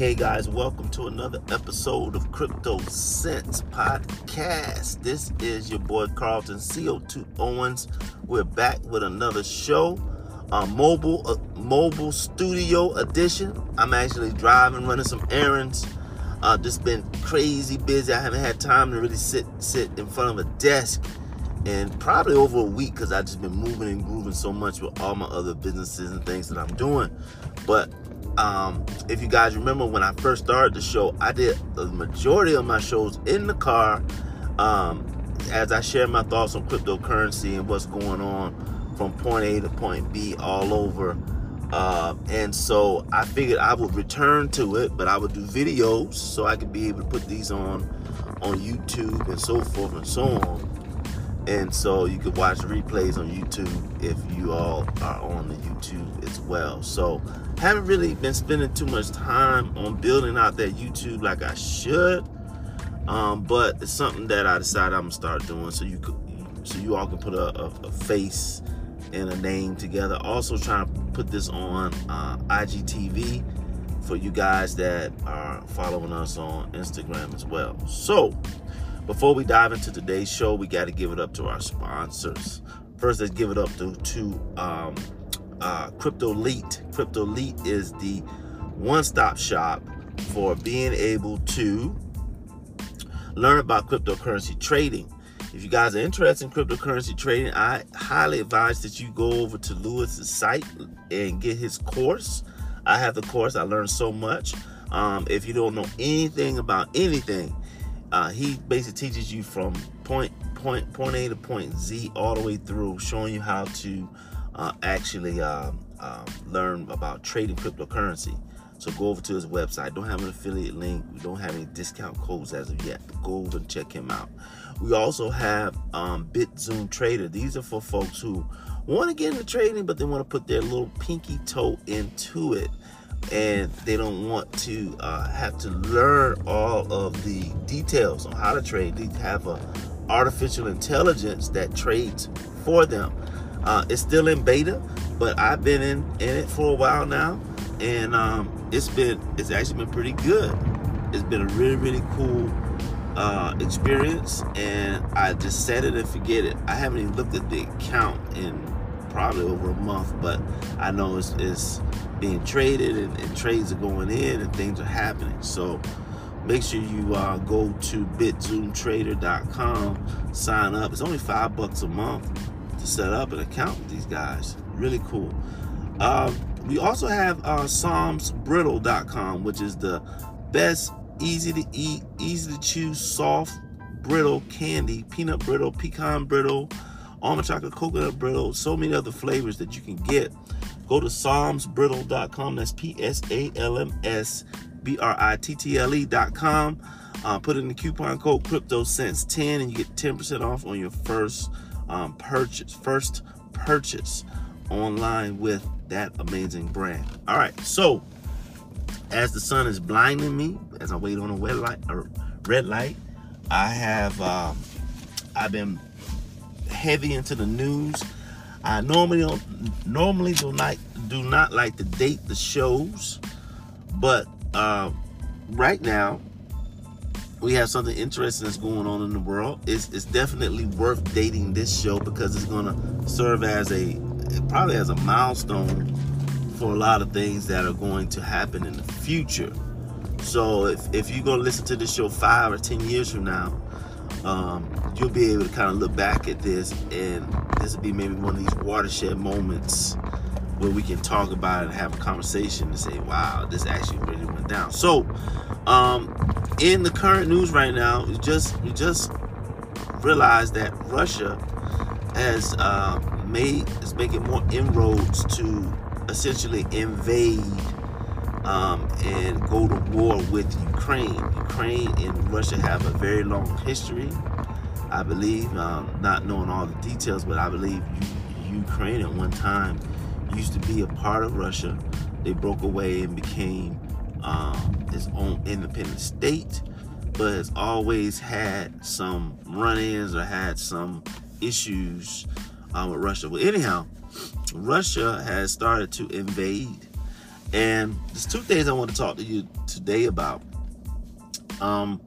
Okay, guys, welcome to another episode of Crypto Sense Podcast. This is your boy Carlton CO2 Owens. We're back with another show, a mobile uh, mobile studio edition. I'm actually driving, running some errands. Uh, just been crazy busy. I haven't had time to really sit sit in front of a desk in probably over a week because I've just been moving and grooving so much with all my other businesses and things that I'm doing. But um, if you guys remember when I first started the show, I did the majority of my shows in the car um, as I share my thoughts on cryptocurrency and what's going on from point A to point B all over. Uh, and so I figured I would return to it, but I would do videos so I could be able to put these on on YouTube and so forth and so on. And so you can watch replays on YouTube if you all are on the YouTube as well. So haven't really been spending too much time on building out that YouTube like I should. Um, but it's something that I decided I'm gonna start doing so you could so you all can put a, a, a face and a name together. Also trying to put this on uh, IGTV for you guys that are following us on Instagram as well. So before we dive into today's show, we got to give it up to our sponsors. First, let's give it up to, to um, uh, Crypto Elite. Crypto Elite is the one-stop shop for being able to learn about cryptocurrency trading. If you guys are interested in cryptocurrency trading, I highly advise that you go over to Lewis's site and get his course. I have the course. I learned so much. Um, if you don't know anything about anything, uh, he basically teaches you from point point point A to point Z all the way through, showing you how to uh, actually um, um, learn about trading cryptocurrency. So go over to his website. Don't have an affiliate link. We don't have any discount codes as of yet. Go over and check him out. We also have um, BitZoom Trader. These are for folks who want to get into trading, but they want to put their little pinky toe into it and they don't want to uh, have to learn all of the details on how to trade. They have a artificial intelligence that trades for them. Uh, it's still in beta, but I've been in, in it for a while now, and um, it's been it's actually been pretty good. It's been a really really cool uh, experience, and I just set it and forget it. I haven't even looked at the account in probably over a month, but I know it's, it's being traded and, and, trades are going in and things are happening. So make sure you uh, go to bitzoomtrader.com, sign up. It's only five bucks a month to set up an account with these guys. Really cool. Um, we also have uh, psalmsbrittle.com, which is the best, easy to eat, easy to chew, soft, brittle candy, peanut brittle, pecan brittle, almond chocolate, coconut brittle, so many other flavors that you can get. Go to psalmsbrittle.com. That's P S A L M S B R I T T L E.com. Uh, put in the coupon code CryptoSense10 and you get 10% off on your first um, purchase. First purchase online with that amazing brand. All right, so as the sun is blinding me, as I wait on a red light, or red light, I have um, I've been heavy into the news. I normally don't normally do not do not like to date the shows, but uh, right now we have something interesting that's going on in the world. It's, it's definitely worth dating this show because it's going to serve as a probably as a milestone for a lot of things that are going to happen in the future. So if, if you're going to listen to this show five or ten years from now, um, you'll be able to kind of look back at this and this will be maybe one of these watershed moments where we can talk about it and have a conversation and say, wow, this actually really went down. So, um, in the current news right now, we just we just realized that Russia has uh, made is making more inroads to essentially invade um, and go to war with Ukraine. Ukraine and Russia have a very long history. I believe, um, not knowing all the details, but I believe Ukraine at one time used to be a part of Russia. They broke away and became um, its own independent state, but has always had some run-ins or had some issues um, with Russia. Well, anyhow, Russia has started to invade And there's two things I want to talk to you today about. Um,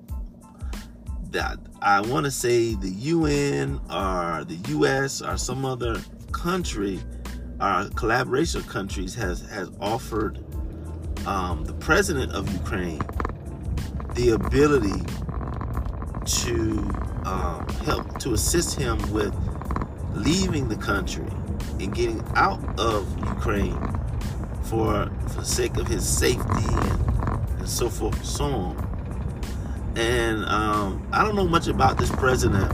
that I want to say the UN or the US or some other country, our collaboration countries has has offered um, the president of Ukraine the ability to um, help to assist him with leaving the country and getting out of Ukraine for for the sake of his safety and, and so forth and so on. And um, I don't know much about this president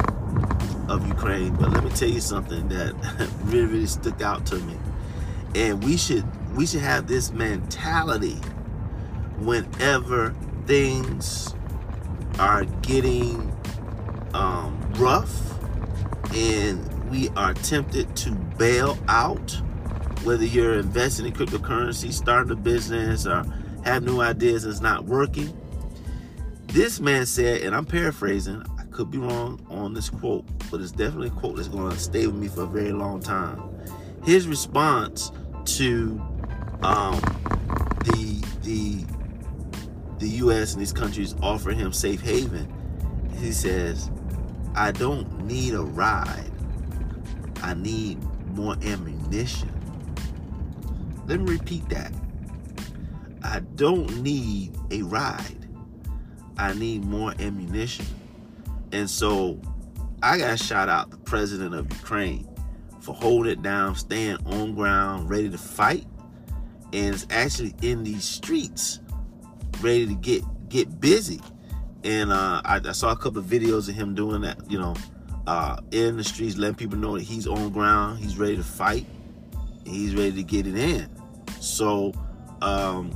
of Ukraine, but let me tell you something that really, really stuck out to me. And we should we should have this mentality whenever things are getting um, rough and we are tempted to bail out, whether you're investing in cryptocurrency, starting a business, or have new ideas that's not working. This man said, and I'm paraphrasing, I could be wrong on this quote, but it's definitely a quote that's going to stay with me for a very long time. His response to um, the the the U.S. and these countries offer him safe haven, he says, "I don't need a ride. I need more ammunition." Let me repeat that. I don't need a ride. I need more ammunition. And so I got shout out the president of Ukraine for holding it down, staying on ground, ready to fight, and it's actually in these streets, ready to get get busy. And uh, I, I, saw a couple of videos of him doing that, you know, uh, in the streets, letting people know that he's on ground, he's ready to fight, he's ready to get it in. So, um,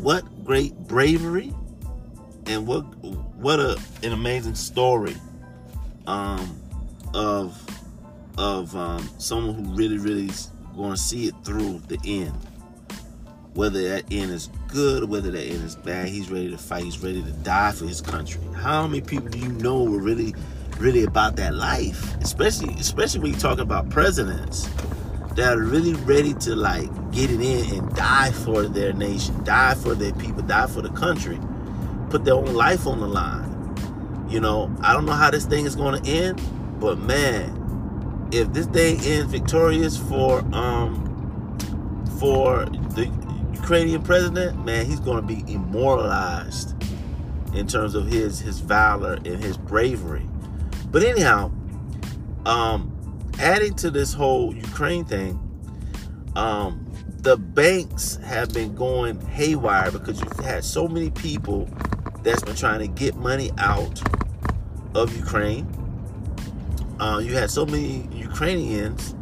what great bravery and what what a an amazing story um, of of um, someone who really really is going to see it through the end. Whether that end is good whether that end is bad, he's ready to fight. He's ready to die for his country. How many people do you know were really really about that life? Especially especially when you talk about presidents that are really ready to like get it in and die for their nation, die for their people, die for the country, put their own life on the line. You know, I don't know how this thing is going to end, but man, if this thing ends victorious for um for the Ukrainian president, man, he's going to be immortalized in terms of his his valor and his bravery. But anyhow, um, adding to this whole Ukraine thing, um, the banks have been going haywire because you've had so many people that's been trying to get money out of Ukraine. Uh, you had so many Ukrainians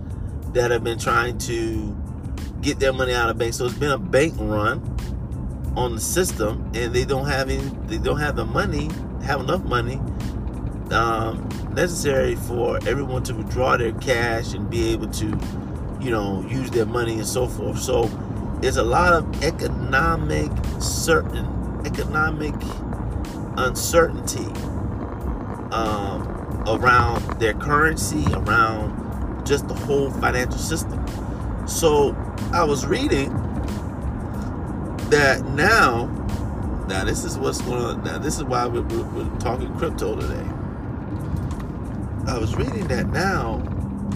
that have been trying to get their money out of banks. So it's been a bank run on the system, and they don't have any. They don't have the money, have enough money um, necessary for everyone to withdraw their cash and be able to, you know, use their money and so forth. So there's a lot of economic certain economic uncertainty um, around their currency, around just the whole financial system. So I was reading that now, now this is what's going on. Now this is why we're, we're, we're talking crypto today. I was reading that now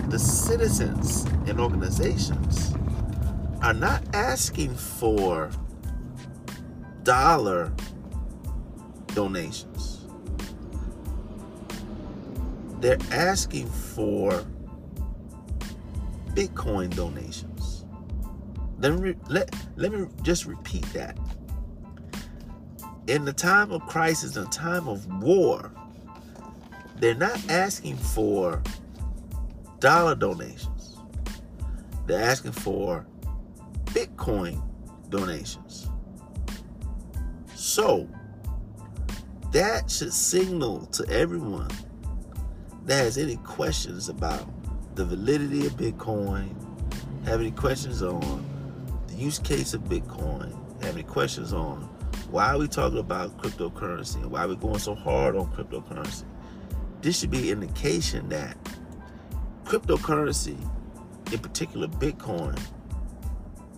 the citizens and organizations are not asking for dollar donations. They're asking for Bitcoin donations. Let me, let, let me just repeat that. In the time of crisis, in the time of war, they're not asking for dollar donations. They're asking for Bitcoin donations. So, that should signal to everyone that has any questions about the validity of Bitcoin, have any questions on the use case of Bitcoin, have any questions on why are we talking about cryptocurrency and why are we going so hard on cryptocurrency. This should be indication that cryptocurrency, in particular Bitcoin,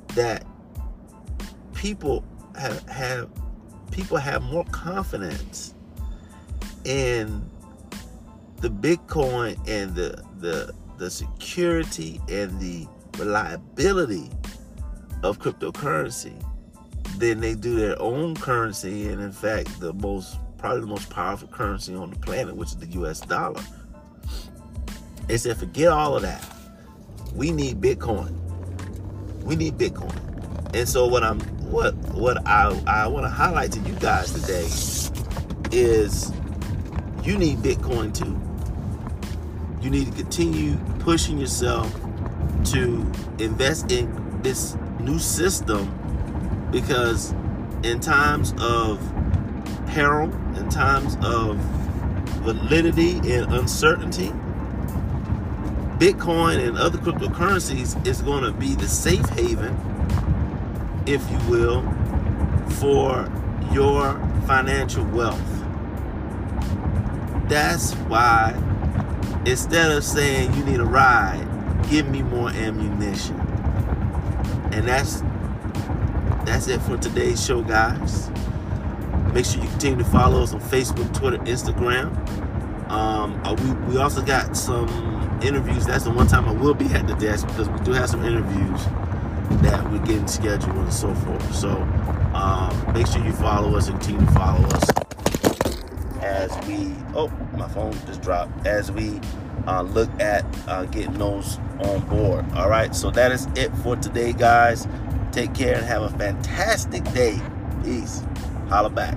that people have, have people have more confidence in the Bitcoin and the the the security and the reliability of cryptocurrency than they do their own currency and in fact the most probably the most powerful currency on the planet which is the US dollar. They said forget all of that. We need Bitcoin. We need Bitcoin. And so what I'm what what I I want to highlight to you guys today is you need Bitcoin too. You need to continue pushing yourself to invest in this new system because in times of peril, in times of validity and uncertainty, Bitcoin and other cryptocurrencies is going to be the safe haven, if you will, for your financial wealth. That's why instead of saying you need a ride, give me more ammunition. And that's that's it for today's show, guys. Make sure you continue to follow us on Facebook, Twitter, Instagram. Um, uh, we, we also got some interviews. That's the one time I will be at the desk because we do have some interviews that we're getting scheduled and so forth. So um, make sure you follow us and continue to follow us as we oh my phone just dropped. As we uh, look at uh, getting those on board. All right so that is it for today guys. Take care and have a fantastic day. Peace. Holla back